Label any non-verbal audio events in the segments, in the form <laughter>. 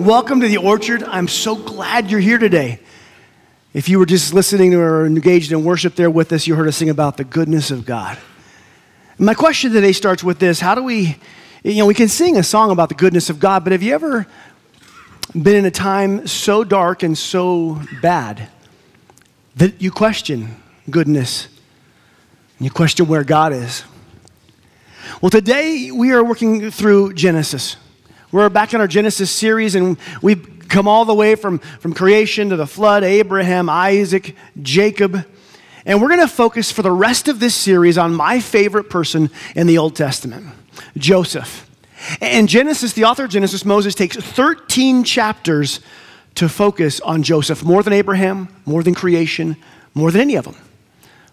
Welcome to the Orchard. I'm so glad you're here today. If you were just listening or engaged in worship there with us, you heard us sing about the goodness of God. My question today starts with this How do we, you know, we can sing a song about the goodness of God, but have you ever been in a time so dark and so bad that you question goodness and you question where God is? Well, today we are working through Genesis. We're back in our Genesis series, and we've come all the way from, from creation to the flood, Abraham, Isaac, Jacob. And we're going to focus for the rest of this series on my favorite person in the Old Testament, Joseph. And Genesis, the author of Genesis, Moses, takes 13 chapters to focus on Joseph, more than Abraham, more than creation, more than any of them.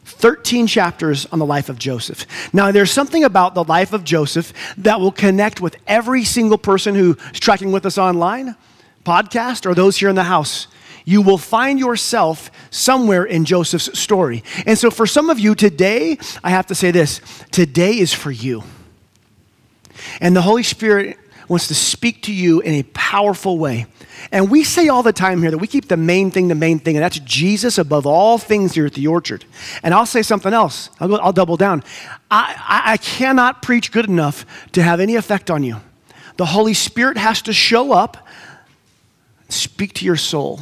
13 chapters on the life of Joseph. Now, there's something about the life of Joseph that will connect with every single person who's tracking with us online, podcast, or those here in the house. You will find yourself somewhere in Joseph's story. And so, for some of you today, I have to say this today is for you. And the Holy Spirit wants to speak to you in a powerful way. And we say all the time here that we keep the main thing the main thing, and that's Jesus above all things here at the orchard. And I'll say something else. I'll, go, I'll double down. I, I, I cannot preach good enough to have any effect on you. The Holy Spirit has to show up, speak to your soul.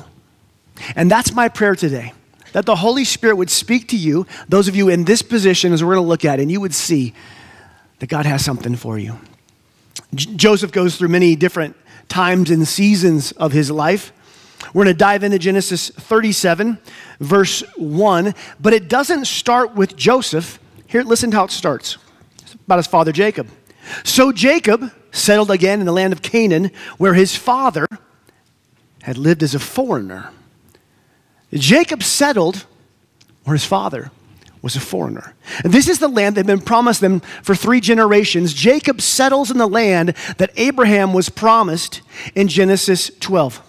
And that's my prayer today. That the Holy Spirit would speak to you, those of you in this position, as we're going to look at, and you would see that God has something for you. Joseph goes through many different times and seasons of his life. We're going to dive into Genesis 37, verse 1, but it doesn't start with Joseph. Here, listen to how it starts. It's about his father Jacob. So Jacob settled again in the land of Canaan, where his father had lived as a foreigner. Jacob settled where his father was a foreigner. And this is the land that had been promised them for three generations. Jacob settles in the land that Abraham was promised in Genesis 12.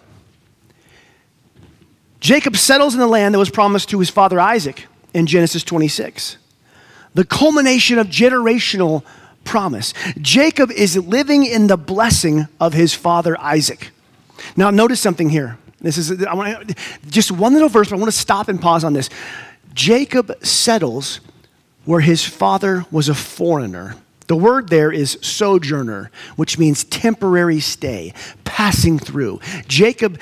Jacob settles in the land that was promised to his father Isaac in Genesis 26. The culmination of generational promise. Jacob is living in the blessing of his father Isaac. Now, notice something here. This is I want just one little verse, but I want to stop and pause on this. Jacob settles where his father was a foreigner. The word there is sojourner, which means temporary stay, passing through. Jacob,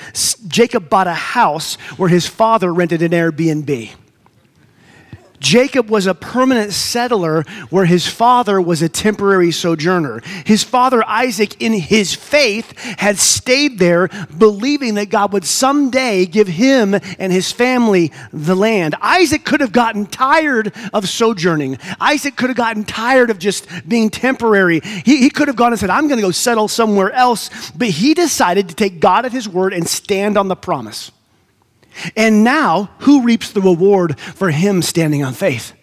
Jacob bought a house where his father rented an Airbnb. Jacob was a permanent settler where his father was a temporary sojourner. His father Isaac, in his faith, had stayed there, believing that God would someday give him and his family the land. Isaac could have gotten tired of sojourning. Isaac could have gotten tired of just being temporary. He, he could have gone and said, I'm going to go settle somewhere else. But he decided to take God at his word and stand on the promise. And now, who reaps the reward for him standing on faith?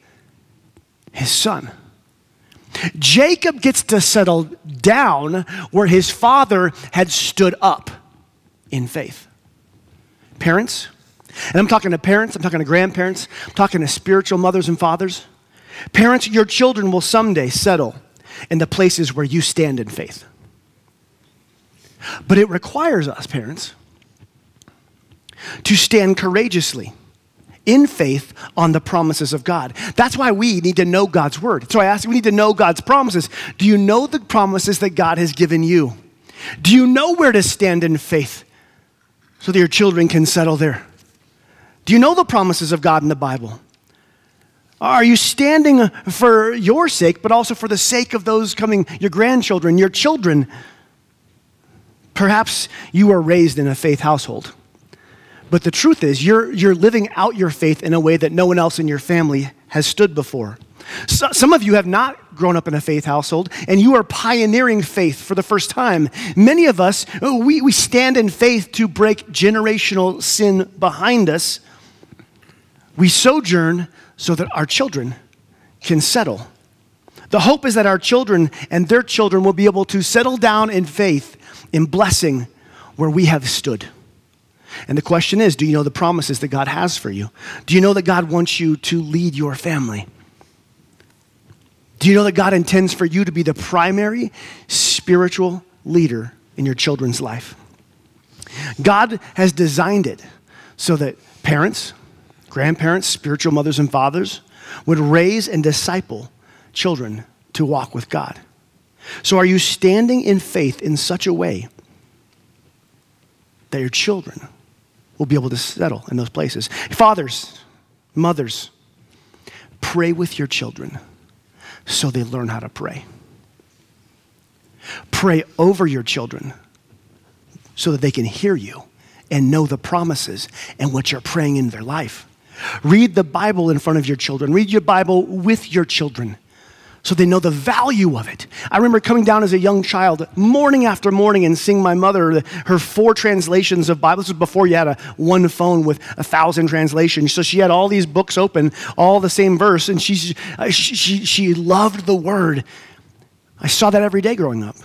His son. Jacob gets to settle down where his father had stood up in faith. Parents, and I'm talking to parents, I'm talking to grandparents, I'm talking to spiritual mothers and fathers. Parents, your children will someday settle in the places where you stand in faith. But it requires us, parents, to stand courageously in faith on the promises of God. That's why we need to know God's word. So I ask, we need to know God's promises. Do you know the promises that God has given you? Do you know where to stand in faith so that your children can settle there? Do you know the promises of God in the Bible? Are you standing for your sake, but also for the sake of those coming, your grandchildren, your children? Perhaps you were raised in a faith household. But the truth is, you're, you're living out your faith in a way that no one else in your family has stood before. So, some of you have not grown up in a faith household, and you are pioneering faith for the first time. Many of us, oh, we, we stand in faith to break generational sin behind us. We sojourn so that our children can settle. The hope is that our children and their children will be able to settle down in faith, in blessing, where we have stood. And the question is do you know the promises that God has for you? Do you know that God wants you to lead your family? Do you know that God intends for you to be the primary spiritual leader in your children's life? God has designed it so that parents, grandparents, spiritual mothers and fathers would raise and disciple children to walk with God. So, are you standing in faith in such a way that your children will be able to settle in those places? Fathers, mothers, pray with your children so they learn how to pray. Pray over your children so that they can hear you and know the promises and what you're praying in their life. Read the Bible in front of your children. Read your Bible with your children so they know the value of it. I remember coming down as a young child, morning after morning, and seeing my mother, her four translations of Bible. This was before you had a one phone with a thousand translations. So she had all these books open, all the same verse, and she, uh, she, she, she loved the word. I saw that every day growing up.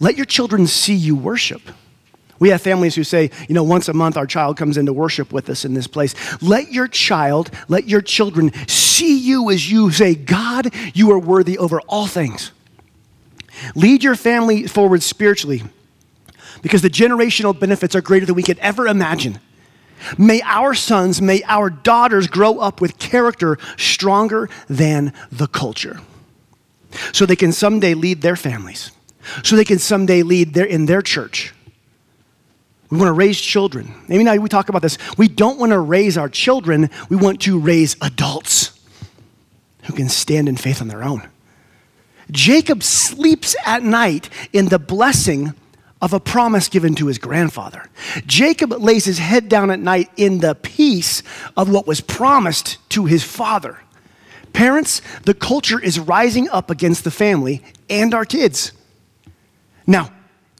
Let your children see you worship. We have families who say, you know, once a month our child comes into worship with us in this place. Let your child, let your children see you as you say, God, you are worthy over all things. Lead your family forward spiritually because the generational benefits are greater than we could ever imagine. May our sons, may our daughters grow up with character stronger than the culture so they can someday lead their families, so they can someday lead their, in their church we want to raise children. Maybe now we talk about this. We don't want to raise our children, we want to raise adults who can stand in faith on their own. Jacob sleeps at night in the blessing of a promise given to his grandfather. Jacob lays his head down at night in the peace of what was promised to his father. Parents, the culture is rising up against the family and our kids. Now,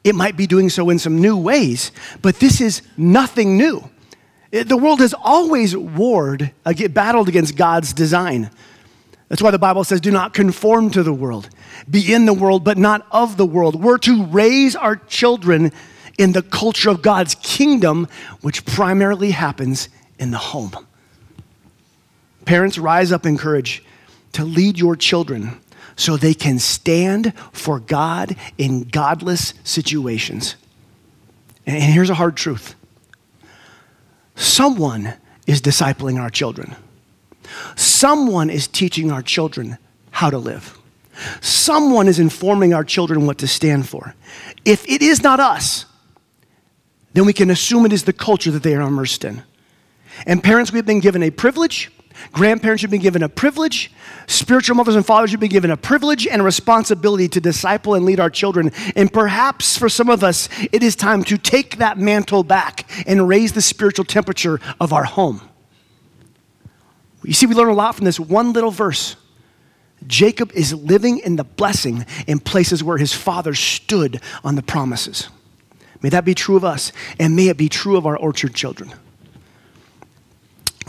it might be doing so in some new ways, but this is nothing new. The world has always warred, battled against God's design. That's why the Bible says, do not conform to the world. Be in the world, but not of the world. We're to raise our children in the culture of God's kingdom, which primarily happens in the home. Parents, rise up in courage to lead your children so they can stand for God in godless situations. And here's a hard truth someone is discipling our children, someone is teaching our children how to live. Someone is informing our children what to stand for. If it is not us, then we can assume it is the culture that they are immersed in. And parents, we've been given a privilege Grandparents should be given a privilege. Spiritual mothers and fathers should be given a privilege and a responsibility to disciple and lead our children. And perhaps for some of us, it is time to take that mantle back and raise the spiritual temperature of our home. You see, we learn a lot from this one little verse. Jacob is living in the blessing in places where his father stood on the promises. May that be true of us, and may it be true of our orchard children.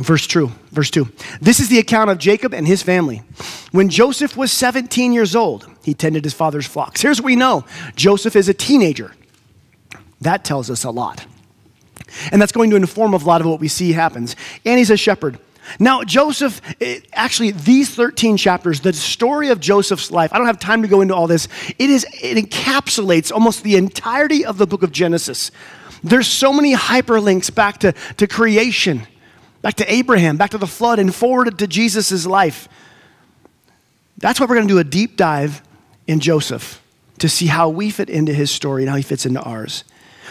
Verse 2, verse 2. This is the account of Jacob and his family. When Joseph was 17 years old, he tended his father's flocks. Here's what we know Joseph is a teenager. That tells us a lot. And that's going to inform a lot of what we see happens. And he's a shepherd. Now, Joseph, it, actually, these 13 chapters, the story of Joseph's life, I don't have time to go into all this. It, is, it encapsulates almost the entirety of the book of Genesis. There's so many hyperlinks back to, to creation back to Abraham, back to the flood, and forward to Jesus' life. That's why we're going to do a deep dive in Joseph to see how we fit into his story and how he fits into ours.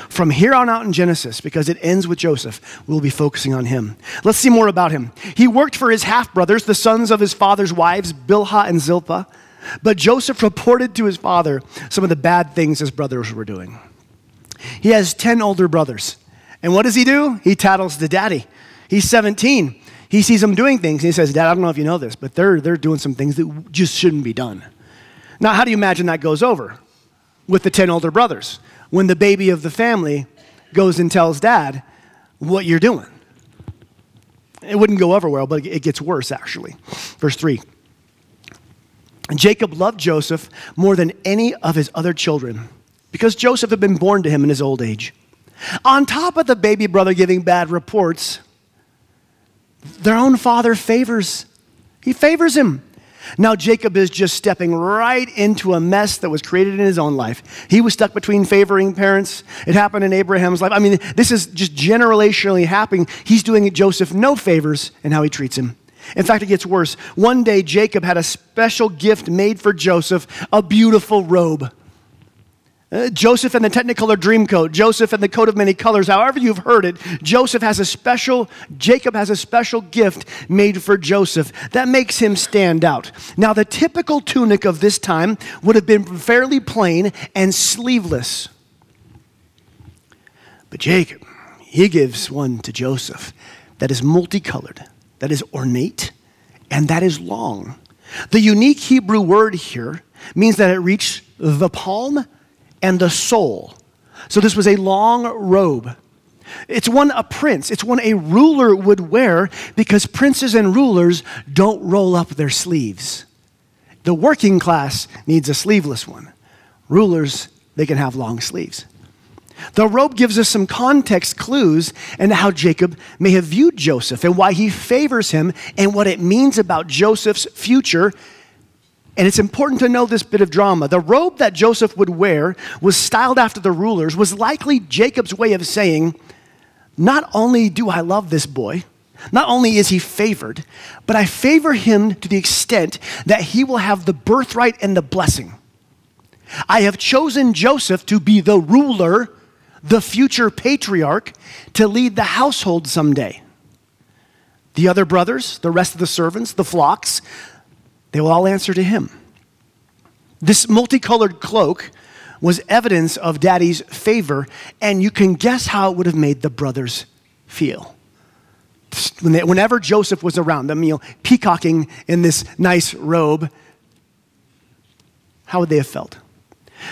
From here on out in Genesis, because it ends with Joseph, we'll be focusing on him. Let's see more about him. He worked for his half brothers, the sons of his father's wives, Bilhah and Zilpah. But Joseph reported to his father some of the bad things his brothers were doing. He has 10 older brothers. And what does he do? He tattles to daddy. He's 17. He sees them doing things and he says, Dad, I don't know if you know this, but they're, they're doing some things that just shouldn't be done. Now, how do you imagine that goes over with the 10 older brothers? When the baby of the family goes and tells dad what you're doing. It wouldn't go over well, but it gets worse actually. Verse 3. Jacob loved Joseph more than any of his other children because Joseph had been born to him in his old age. On top of the baby brother giving bad reports, their own father favors. He favors him. Now, Jacob is just stepping right into a mess that was created in his own life. He was stuck between favoring parents. It happened in Abraham's life. I mean, this is just generationally happening. He's doing Joseph no favors in how he treats him. In fact, it gets worse. One day, Jacob had a special gift made for Joseph a beautiful robe. Uh, Joseph and the Technicolor Dreamcoat, Joseph and the coat of many colors, however you've heard it, Joseph has a special, Jacob has a special gift made for Joseph that makes him stand out. Now, the typical tunic of this time would have been fairly plain and sleeveless. But Jacob, he gives one to Joseph that is multicolored, that is ornate, and that is long. The unique Hebrew word here means that it reached the palm and the sole. So this was a long robe. It's one a prince, it's one a ruler would wear because princes and rulers don't roll up their sleeves. The working class needs a sleeveless one. Rulers, they can have long sleeves. The robe gives us some context clues into how Jacob may have viewed Joseph and why he favors him and what it means about Joseph's future and it's important to know this bit of drama. The robe that Joseph would wear was styled after the rulers, was likely Jacob's way of saying, Not only do I love this boy, not only is he favored, but I favor him to the extent that he will have the birthright and the blessing. I have chosen Joseph to be the ruler, the future patriarch, to lead the household someday. The other brothers, the rest of the servants, the flocks, they will all answer to him. This multicolored cloak was evidence of daddy's favor, and you can guess how it would have made the brothers feel. Whenever Joseph was around them, you know, peacocking in this nice robe, how would they have felt?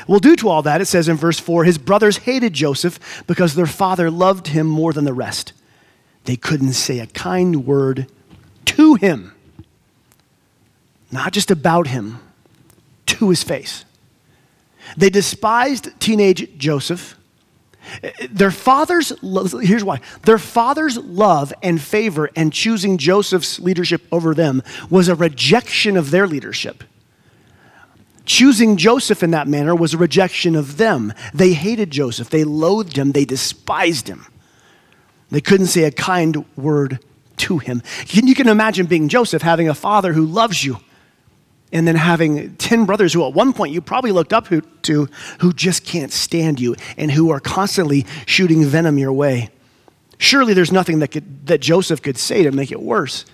Well, due to all that, it says in verse 4 his brothers hated Joseph because their father loved him more than the rest. They couldn't say a kind word to him not just about him, to his face. They despised teenage Joseph. Their father's, here's why. Their father's love and favor and choosing Joseph's leadership over them was a rejection of their leadership. Choosing Joseph in that manner was a rejection of them. They hated Joseph, they loathed him, they despised him. They couldn't say a kind word to him. You can imagine being Joseph, having a father who loves you and then having 10 brothers who at one point you probably looked up to who just can't stand you and who are constantly shooting venom your way. Surely there's nothing that, could, that Joseph could say to make it worse.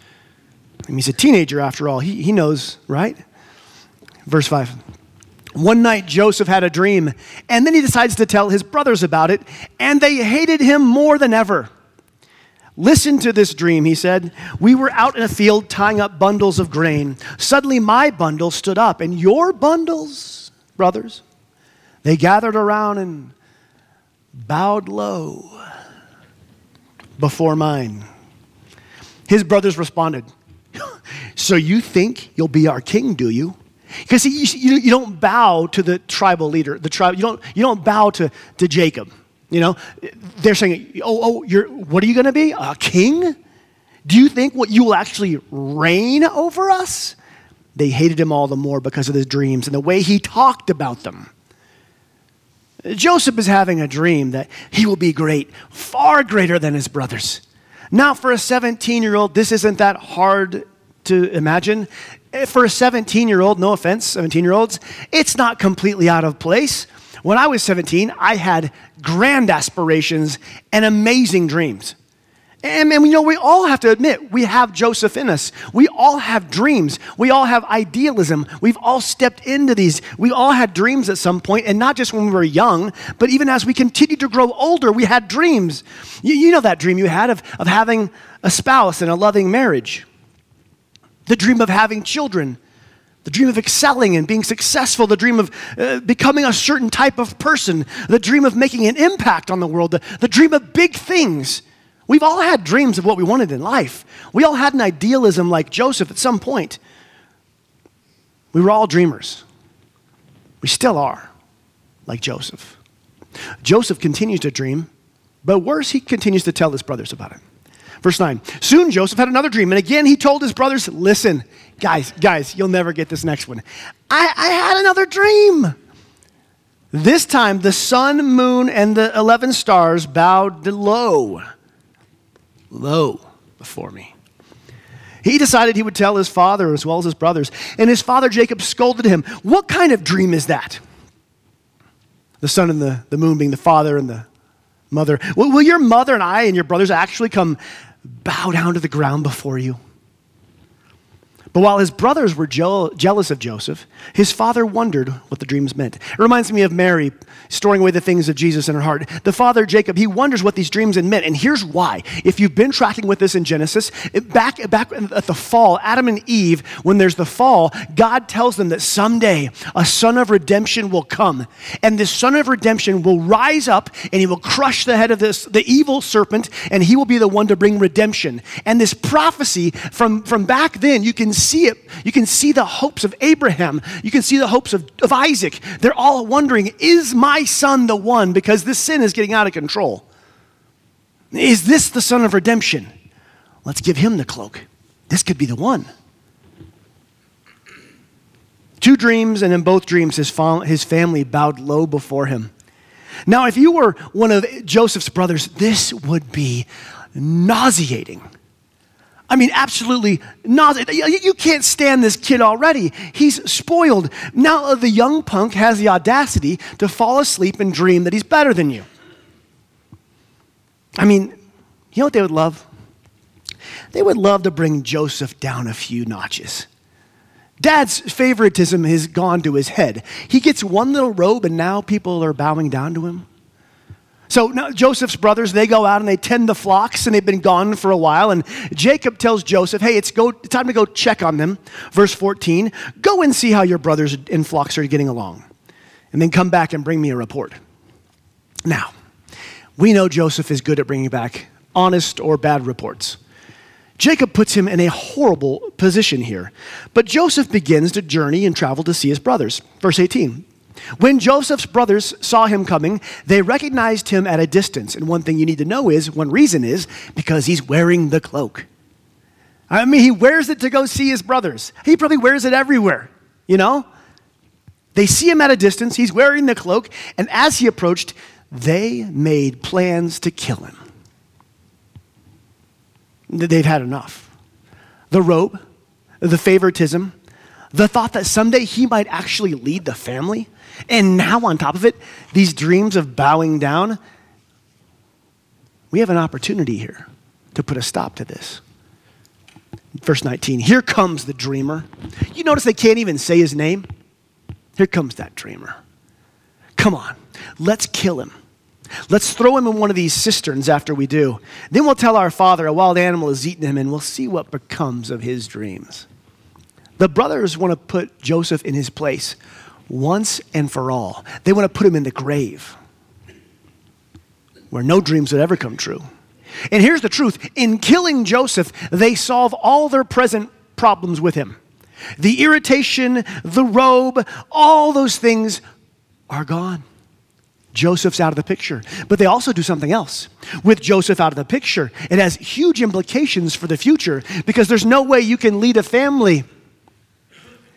I mean, he's a teenager after all. He, he knows, right? Verse 5. One night Joseph had a dream, and then he decides to tell his brothers about it, and they hated him more than ever. Listen to this dream, he said. We were out in a field tying up bundles of grain. Suddenly, my bundle stood up, and your bundles, brothers, they gathered around and bowed low before mine. His brothers responded, <laughs> So you think you'll be our king, do you? Because you, you, don't bow to the tribal leader, the tribe, you don't, you don't bow to, to Jacob. You know, they're saying, oh, oh, you're, what are you going to be? A king? Do you think what you will actually reign over us? They hated him all the more because of his dreams and the way he talked about them. Joseph is having a dream that he will be great, far greater than his brothers. Now, for a 17 year old, this isn't that hard to imagine. Eh, for a 17 year old, no offense, 17 year olds, it's not completely out of place. When I was 17, I had grand aspirations and amazing dreams. And, and you know, we all have to admit, we have Joseph in us. We all have dreams. We all have idealism. We've all stepped into these. We all had dreams at some point, and not just when we were young, but even as we continue to grow older, we had dreams. You, you know that dream you had of, of having a spouse and a loving marriage, the dream of having children, the dream of excelling and being successful, the dream of uh, becoming a certain type of person, the dream of making an impact on the world, the, the dream of big things. We've all had dreams of what we wanted in life. We all had an idealism like Joseph at some point. We were all dreamers. We still are, like Joseph. Joseph continues to dream, but worse, he continues to tell his brothers about it. Verse 9. Soon Joseph had another dream, and again he told his brothers, Listen, guys, guys, you'll never get this next one. I, I had another dream. This time the sun, moon, and the 11 stars bowed low, low before me. He decided he would tell his father as well as his brothers. And his father Jacob scolded him. What kind of dream is that? The sun and the, the moon being the father and the mother. Will, will your mother and I and your brothers actually come bow down to the ground before you? But while his brothers were jealous of Joseph, his father wondered what the dreams meant. It reminds me of Mary storing away the things of Jesus in her heart. The father, Jacob, he wonders what these dreams meant. And here's why. If you've been tracking with this in Genesis, back, back at the fall, Adam and Eve, when there's the fall, God tells them that someday a son of redemption will come. And this son of redemption will rise up and he will crush the head of this, the evil serpent, and he will be the one to bring redemption. And this prophecy from, from back then, you can see it. You can see the hopes of Abraham. You can see the hopes of, of Isaac. They're all wondering, is my son the one? Because this sin is getting out of control. Is this the son of redemption? Let's give him the cloak. This could be the one. Two dreams, and in both dreams, his, his family bowed low before him. Now, if you were one of Joseph's brothers, this would be nauseating. I mean, absolutely not. You can't stand this kid already. He's spoiled. Now uh, the young punk has the audacity to fall asleep and dream that he's better than you. I mean, you know what they would love? They would love to bring Joseph down a few notches. Dad's favoritism has gone to his head. He gets one little robe, and now people are bowing down to him. So now Joseph's brothers, they go out and they tend the flocks, and they've been gone for a while. And Jacob tells Joseph, hey, it's go, time to go check on them. Verse 14, go and see how your brothers and flocks are getting along. And then come back and bring me a report. Now, we know Joseph is good at bringing back honest or bad reports. Jacob puts him in a horrible position here. But Joseph begins to journey and travel to see his brothers. Verse 18 when Joseph's brothers saw him coming, they recognized him at a distance. And one thing you need to know is one reason is because he's wearing the cloak. I mean, he wears it to go see his brothers. He probably wears it everywhere, you know? They see him at a distance, he's wearing the cloak, and as he approached, they made plans to kill him. They've had enough. The robe, the favoritism, the thought that someday he might actually lead the family, and now, on top of it, these dreams of bowing down, we have an opportunity here to put a stop to this. Verse 19 Here comes the dreamer. You notice they can't even say his name? Here comes that dreamer. Come on, let's kill him. Let's throw him in one of these cisterns after we do. Then we'll tell our father a wild animal has eaten him, and we'll see what becomes of his dreams. The brothers want to put Joseph in his place once and for all. They want to put him in the grave where no dreams would ever come true. And here's the truth in killing Joseph, they solve all their present problems with him. The irritation, the robe, all those things are gone. Joseph's out of the picture. But they also do something else. With Joseph out of the picture, it has huge implications for the future because there's no way you can lead a family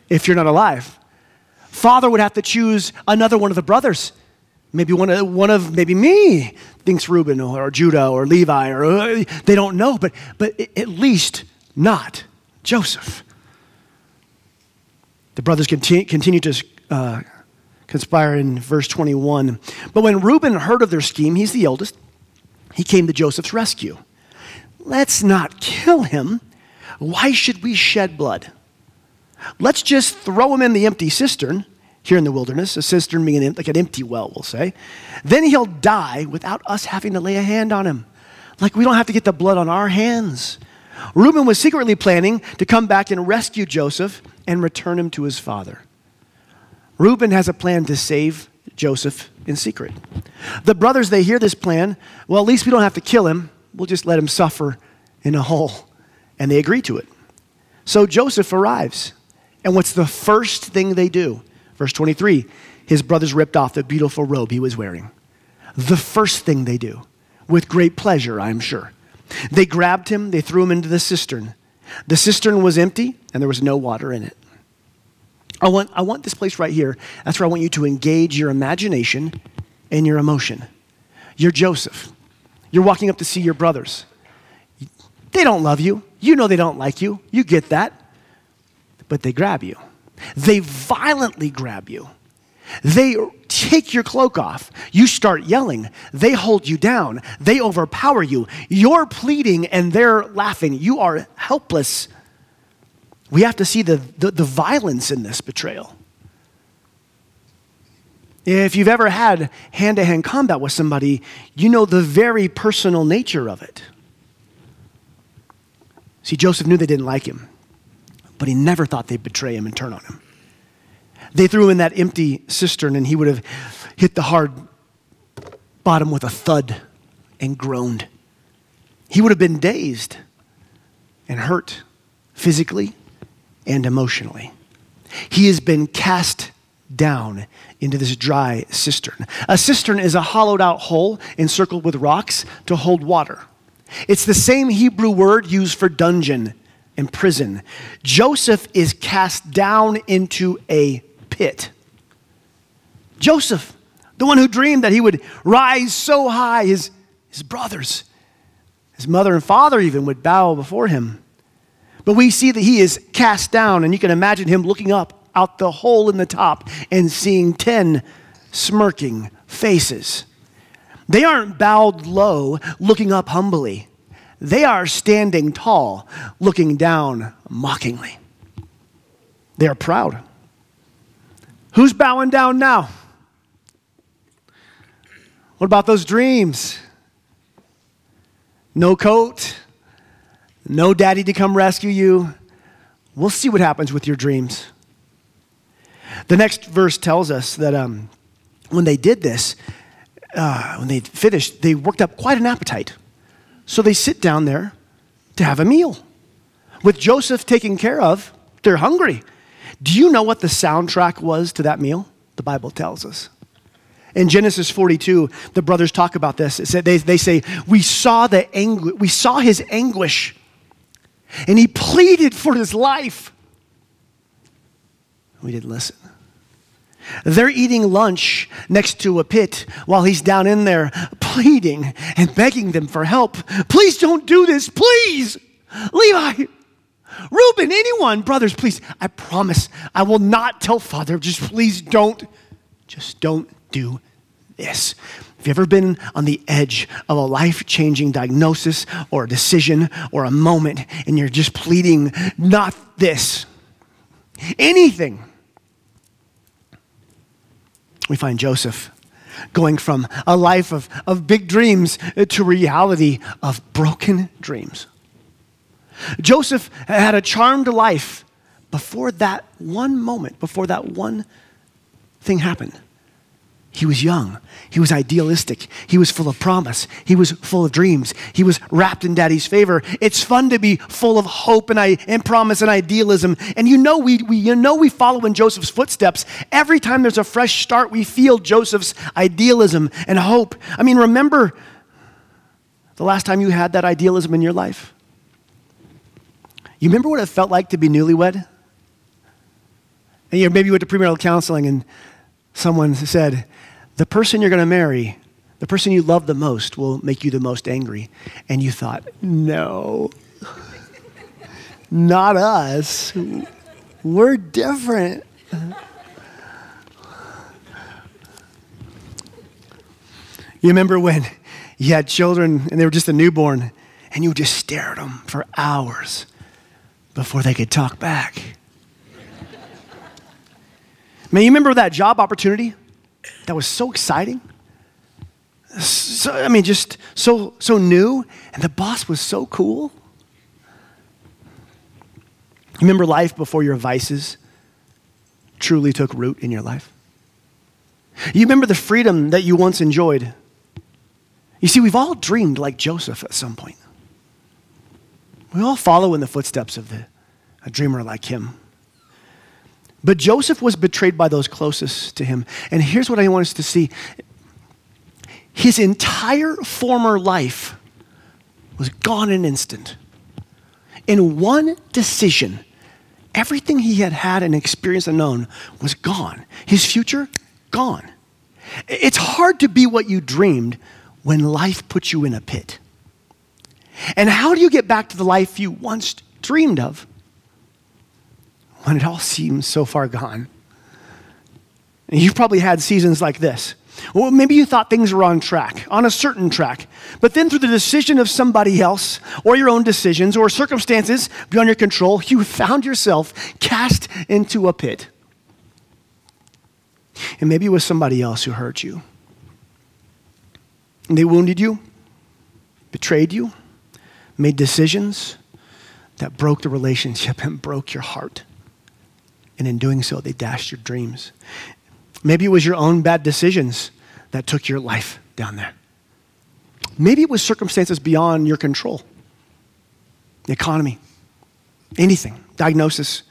if you're not alive father would have to choose another one of the brothers. Maybe one of, one of maybe me thinks Reuben or Judah or Levi or uh, they don't know, but, but at least not Joseph. The brothers continue, continue to uh, conspire in verse 21. But when Reuben heard of their scheme, he's the eldest, he came to Joseph's rescue. Let's not kill him. Why should we shed blood? Let's just throw him in the empty cistern here in the wilderness, a cistern being like an empty well, we'll say. Then he'll die without us having to lay a hand on him. Like we don't have to get the blood on our hands. Reuben was secretly planning to come back and rescue Joseph and return him to his father. Reuben has a plan to save Joseph in secret. The brothers, they hear this plan. Well, at least we don't have to kill him. We'll just let him suffer in a hole. And they agree to it. So Joseph arrives. And what's the first thing they do? Verse 23 his brothers ripped off the beautiful robe he was wearing. The first thing they do, with great pleasure, I'm sure. They grabbed him, they threw him into the cistern. The cistern was empty, and there was no water in it. I want, I want this place right here. That's where I want you to engage your imagination and your emotion. You're Joseph. You're walking up to see your brothers. They don't love you. You know they don't like you. You get that. But they grab you. They violently grab you. They take your cloak off. You start yelling. They hold you down. They overpower you. You're pleading and they're laughing. You are helpless. We have to see the, the, the violence in this betrayal. If you've ever had hand to hand combat with somebody, you know the very personal nature of it. See, Joseph knew they didn't like him, but he never thought they'd betray him and turn on him. They threw him in that empty cistern, and he would have hit the hard bottom with a thud and groaned. He would have been dazed and hurt physically and emotionally. He has been cast down into this dry cistern. A cistern is a hollowed out hole encircled with rocks to hold water. It's the same Hebrew word used for dungeon and prison. Joseph is cast down into a pit. Joseph, the one who dreamed that he would rise so high, his, his brothers, his mother and father even would bow before him. But we see that he is cast down, and you can imagine him looking up out the hole in the top and seeing 10 smirking faces. They aren't bowed low, looking up humbly. They are standing tall, looking down mockingly. They are proud. Who's bowing down now? What about those dreams? No coat, no daddy to come rescue you. We'll see what happens with your dreams. The next verse tells us that um, when they did this, uh, when they finished, they worked up quite an appetite. So they sit down there to have a meal. With Joseph taken care of, they're hungry. Do you know what the soundtrack was to that meal? The Bible tells us. In Genesis 42, the brothers talk about this. It said, they, they say, We saw the angu- we saw his anguish, and he pleaded for his life. We didn't listen. They're eating lunch next to a pit while he's down in there pleading and begging them for help. Please don't do this, please. Levi, Reuben, anyone, brothers, please. I promise I will not tell father. Just please don't, just don't do this. Have you ever been on the edge of a life changing diagnosis or a decision or a moment and you're just pleading, not this? Anything we find Joseph going from a life of, of big dreams to reality of broken dreams. Joseph had a charmed life before that one moment, before that one thing happened. He was young. He was idealistic. He was full of promise. He was full of dreams. He was wrapped in daddy's favor. It's fun to be full of hope and, and promise and idealism. And you know we, we, you know we follow in Joseph's footsteps. Every time there's a fresh start, we feel Joseph's idealism and hope. I mean, remember the last time you had that idealism in your life? You remember what it felt like to be newlywed? And you maybe you went to premarital counseling and someone said, the person you're going to marry, the person you love the most, will make you the most angry. And you thought, no, not us. We're different. You remember when you had children and they were just a newborn and you would just stare at them for hours before they could talk back? Man, you remember that job opportunity? That was so exciting. So, I mean, just so, so new, and the boss was so cool. Remember life before your vices truly took root in your life? You remember the freedom that you once enjoyed? You see, we've all dreamed like Joseph at some point. We all follow in the footsteps of the, a dreamer like him. But Joseph was betrayed by those closest to him. And here's what I want us to see his entire former life was gone in an instant. In one decision, everything he had had and experienced and known was gone. His future, gone. It's hard to be what you dreamed when life puts you in a pit. And how do you get back to the life you once dreamed of when it all seems so far gone? And you've probably had seasons like this. Well, maybe you thought things were on track, on a certain track, but then through the decision of somebody else, or your own decisions, or circumstances beyond your control, you found yourself cast into a pit. And maybe it was somebody else who hurt you. And they wounded you, betrayed you, made decisions that broke the relationship and broke your heart. And in doing so, they dashed your dreams. Maybe it was your own bad decisions that took your life down there. Maybe it was circumstances beyond your control the economy, anything, diagnosis.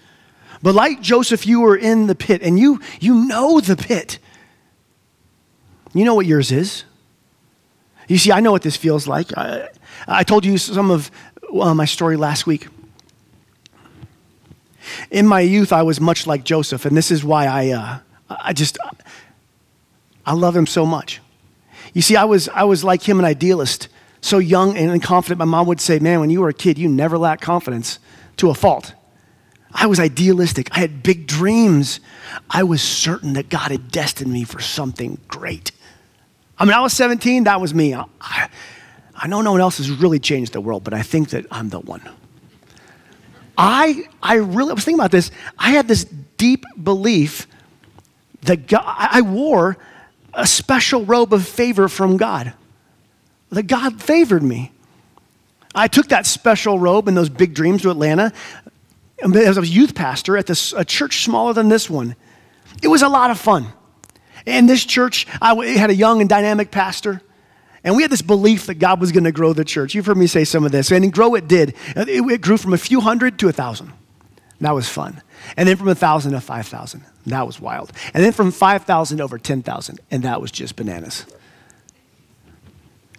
But like Joseph, you were in the pit and you, you know the pit. You know what yours is. You see, I know what this feels like. I, I told you some of uh, my story last week. In my youth, I was much like Joseph, and this is why I, uh, I just, I love him so much. You see, I was, I was like him, an idealist, so young and confident. My mom would say, Man, when you were a kid, you never lacked confidence to a fault. I was idealistic. I had big dreams. I was certain that God had destined me for something great. I mean, I was 17, that was me. I, I know no one else has really changed the world, but I think that I'm the one. I, I really I was thinking about this. I had this deep belief that God, I wore a special robe of favor from God. That God favored me. I took that special robe and those big dreams to Atlanta as a youth pastor at this, a church smaller than this one. It was a lot of fun. In this church, I had a young and dynamic pastor. And we had this belief that God was going to grow the church. You've heard me say some of this. And grow it did. It grew from a few hundred to a thousand. That was fun. And then from a thousand to 5,000. That was wild. And then from 5,000 over 10,000. And that was just bananas.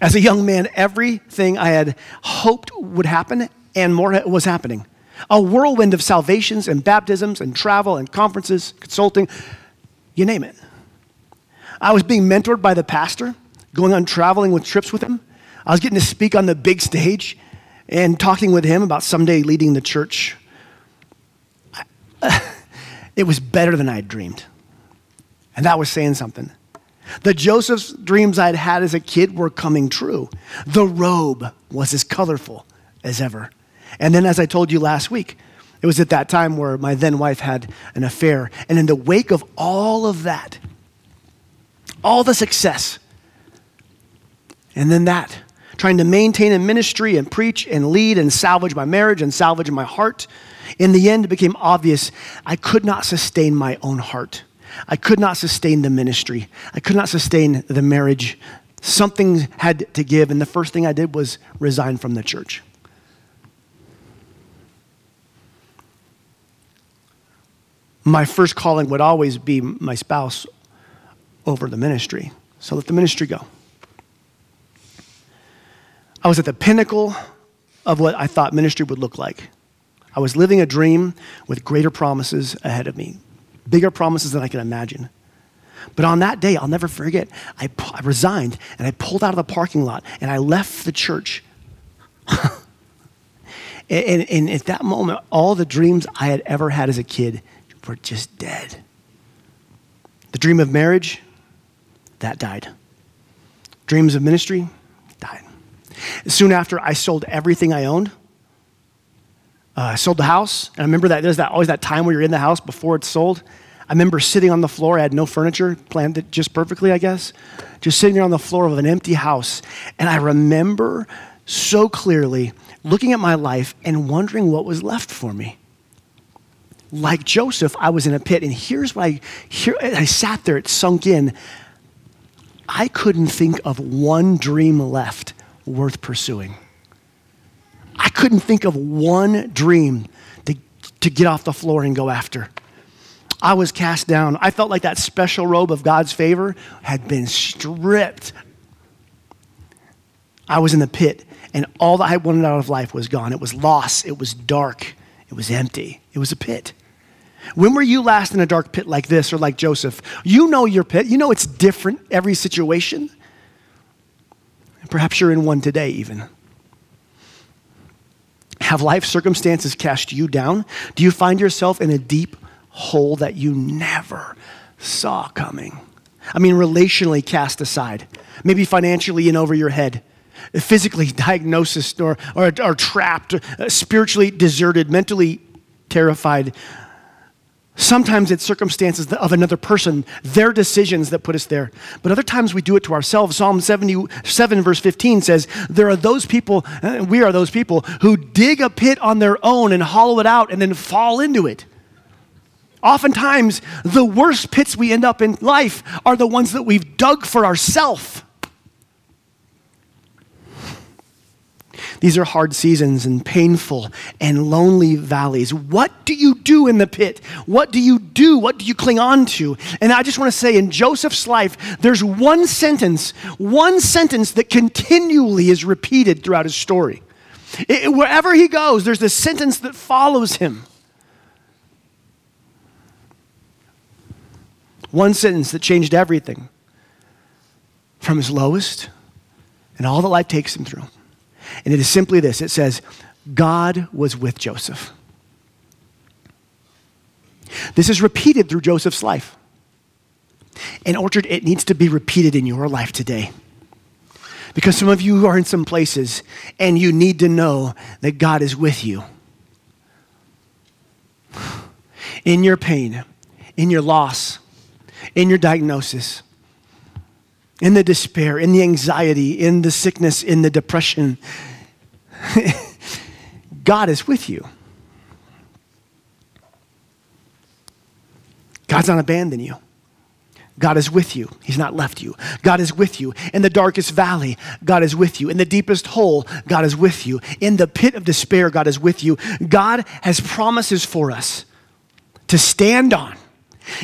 As a young man, everything I had hoped would happen and more was happening. A whirlwind of salvations and baptisms and travel and conferences, consulting, you name it. I was being mentored by the pastor, going on traveling with trips with him. I was getting to speak on the big stage and talking with him about someday leading the church. <laughs> it was better than I had dreamed. And that was saying something. The Joseph's dreams I'd had as a kid were coming true. The robe was as colorful as ever. And then, as I told you last week, it was at that time where my then wife had an affair. And in the wake of all of that, all the success, and then that, trying to maintain a ministry and preach and lead and salvage my marriage and salvage my heart, in the end, it became obvious I could not sustain my own heart. I could not sustain the ministry. I could not sustain the marriage. Something had to give, and the first thing I did was resign from the church. my first calling would always be my spouse over the ministry. So let the ministry go. I was at the pinnacle of what I thought ministry would look like. I was living a dream with greater promises ahead of me, bigger promises than I could imagine. But on that day, I'll never forget, I, I resigned and I pulled out of the parking lot and I left the church. <laughs> and, and, and at that moment, all the dreams I had ever had as a kid were just dead. The dream of marriage, that died. Dreams of ministry, died. Soon after, I sold everything I owned. Uh, I sold the house, and I remember that there's that, always that time where you're in the house before it's sold. I remember sitting on the floor. I had no furniture, planned it just perfectly, I guess. Just sitting there on the floor of an empty house. And I remember so clearly looking at my life and wondering what was left for me like Joseph, I was in a pit. And here's what I, here, I sat there, it sunk in. I couldn't think of one dream left worth pursuing. I couldn't think of one dream to, to get off the floor and go after. I was cast down. I felt like that special robe of God's favor had been stripped. I was in the pit. and all that I wanted out of life was gone. It was loss, it was dark, it was empty, it was a pit. When were you last in a dark pit like this or like Joseph? You know your pit, you know it's different every situation. And perhaps you're in one today, even. Have life circumstances cast you down? Do you find yourself in a deep hole that you never saw coming? I mean, relationally cast aside, maybe financially in over your head, physically <laughs> diagnosed or, or, or trapped, spiritually deserted, mentally terrified. Sometimes it's circumstances of another person, their decisions that put us there. But other times we do it to ourselves. Psalm 77, verse 15 says, There are those people, uh, we are those people, who dig a pit on their own and hollow it out and then fall into it. Oftentimes, the worst pits we end up in life are the ones that we've dug for ourselves. These are hard seasons and painful and lonely valleys. What do you do in the pit? What do you do? What do you cling on to? And I just want to say in Joseph's life, there's one sentence, one sentence that continually is repeated throughout his story. It, wherever he goes, there's this sentence that follows him. One sentence that changed everything from his lowest and all that life takes him through. And it is simply this it says, God was with Joseph. This is repeated through Joseph's life. And Orchard, it needs to be repeated in your life today. Because some of you are in some places and you need to know that God is with you. In your pain, in your loss, in your diagnosis, in the despair, in the anxiety, in the sickness, in the depression. <laughs> God is with you. God's not abandoned you. God is with you. He's not left you. God is with you. In the darkest valley, God is with you. In the deepest hole, God is with you. In the pit of despair, God is with you. God has promises for us to stand on.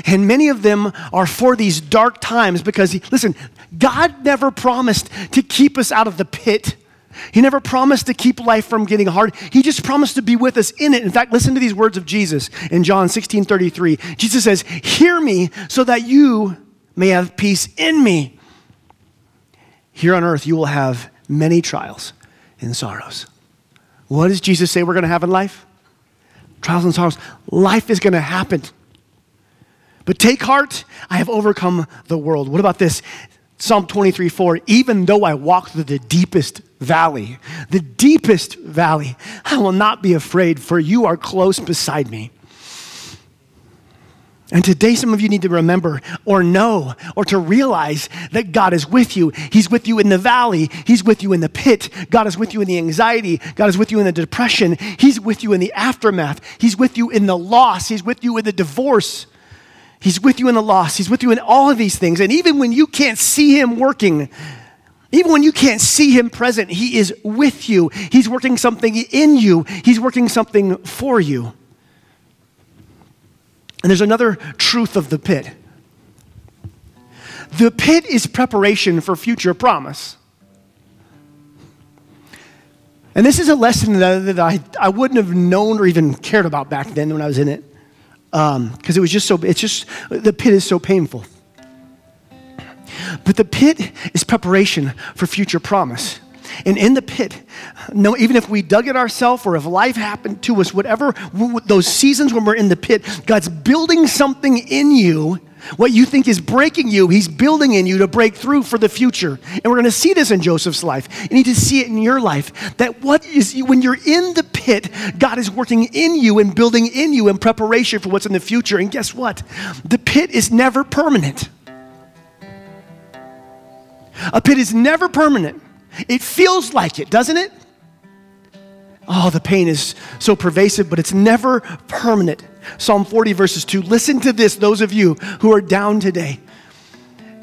And many of them are for these dark times because, listen, God never promised to keep us out of the pit. He never promised to keep life from getting hard. He just promised to be with us in it. In fact, listen to these words of Jesus in John 16 33. Jesus says, Hear me so that you may have peace in me. Here on earth, you will have many trials and sorrows. What does Jesus say we're going to have in life? Trials and sorrows. Life is going to happen. But take heart, I have overcome the world. What about this? Psalm 23 4 Even though I walk through the deepest valley, the deepest valley, I will not be afraid, for you are close beside me. And today, some of you need to remember or know or to realize that God is with you. He's with you in the valley. He's with you in the pit. God is with you in the anxiety. God is with you in the depression. He's with you in the aftermath. He's with you in the loss. He's with you in the divorce. He's with you in the loss. He's with you in all of these things. And even when you can't see Him working, even when you can't see Him present, He is with you. He's working something in you, He's working something for you. And there's another truth of the pit the pit is preparation for future promise. And this is a lesson that, I, I wouldn't have known or even cared about back then when I was in it because um, it was just so, it's just, the pit is so painful. But the pit is preparation for future promise. And in the pit, no, even if we dug it ourselves or if life happened to us, whatever, those seasons when we're in the pit, God's building something in you what you think is breaking you, he's building in you to break through for the future. And we're going to see this in Joseph's life. You need to see it in your life. That what is, when you're in the pit, God is working in you and building in you in preparation for what's in the future. And guess what? The pit is never permanent. A pit is never permanent. It feels like it, doesn't it? Oh, the pain is so pervasive, but it's never permanent. Psalm 40, verses 2. Listen to this, those of you who are down today.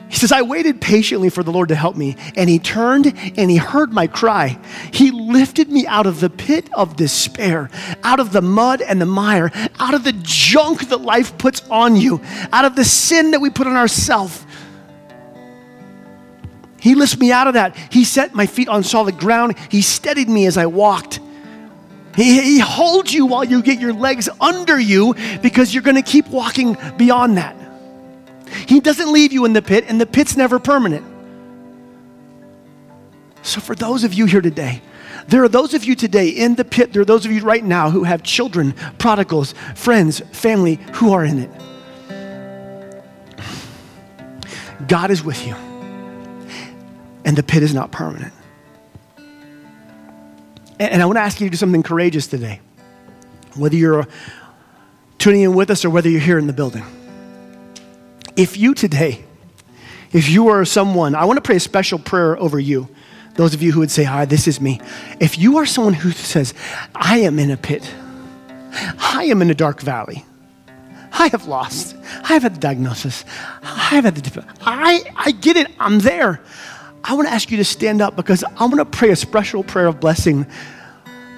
He says, I waited patiently for the Lord to help me, and He turned and He heard my cry. He lifted me out of the pit of despair, out of the mud and the mire, out of the junk that life puts on you, out of the sin that we put on ourselves. He lifted me out of that. He set my feet on solid ground. He steadied me as I walked. He, he holds you while you get your legs under you because you're going to keep walking beyond that. He doesn't leave you in the pit, and the pit's never permanent. So, for those of you here today, there are those of you today in the pit, there are those of you right now who have children, prodigals, friends, family who are in it. God is with you, and the pit is not permanent. And I want to ask you to do something courageous today, whether you're tuning in with us or whether you're here in the building. If you today, if you are someone, I want to pray a special prayer over you. Those of you who would say, Hi, this is me. If you are someone who says, I am in a pit, I am in a dark valley, I have lost, I have had the diagnosis, I have had the, I, I get it, I'm there. I want to ask you to stand up because I want to pray a special prayer of blessing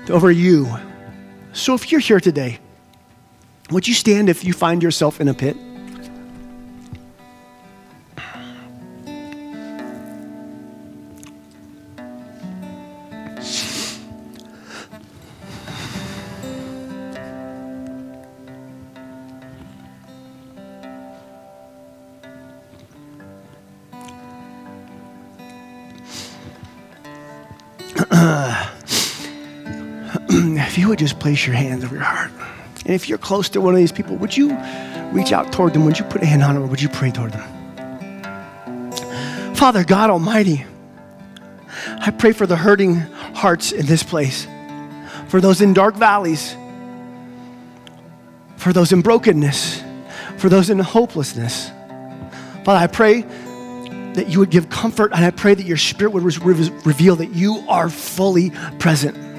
over you. So if you're here today, would you stand if you find yourself in a pit? Place your hands over your heart. And if you're close to one of these people, would you reach out toward them? Would you put a hand on them or would you pray toward them? Father God Almighty, I pray for the hurting hearts in this place, for those in dark valleys, for those in brokenness, for those in hopelessness. Father, I pray that you would give comfort, and I pray that your spirit would re- reveal that you are fully present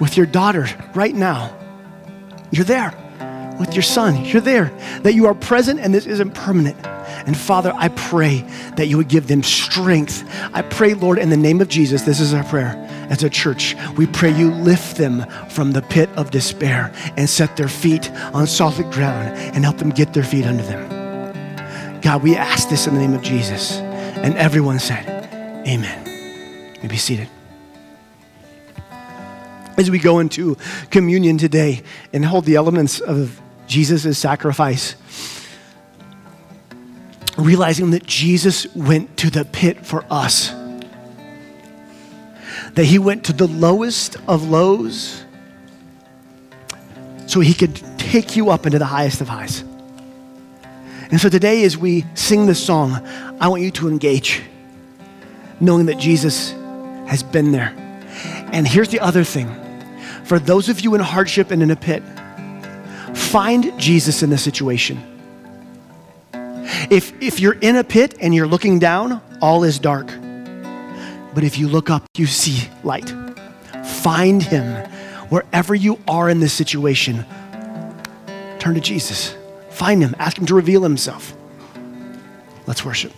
with your daughter right now. You're there. With your son, you're there. That you are present and this isn't permanent. And Father, I pray that you would give them strength. I pray, Lord, in the name of Jesus, this is our prayer as a church. We pray you lift them from the pit of despair and set their feet on solid ground and help them get their feet under them. God, we ask this in the name of Jesus. And everyone said, Amen. You be seated as we go into communion today and hold the elements of Jesus' sacrifice, realizing that Jesus went to the pit for us, that he went to the lowest of lows so he could take you up into the highest of highs. And so today, as we sing this song, I want you to engage, knowing that Jesus has been there. And here's the other thing for those of you in hardship and in a pit, find Jesus in the situation. If, if you're in a pit and you're looking down, all is dark. But if you look up, you see light. Find him wherever you are in this situation. Turn to Jesus. Find him. Ask him to reveal himself. Let's worship.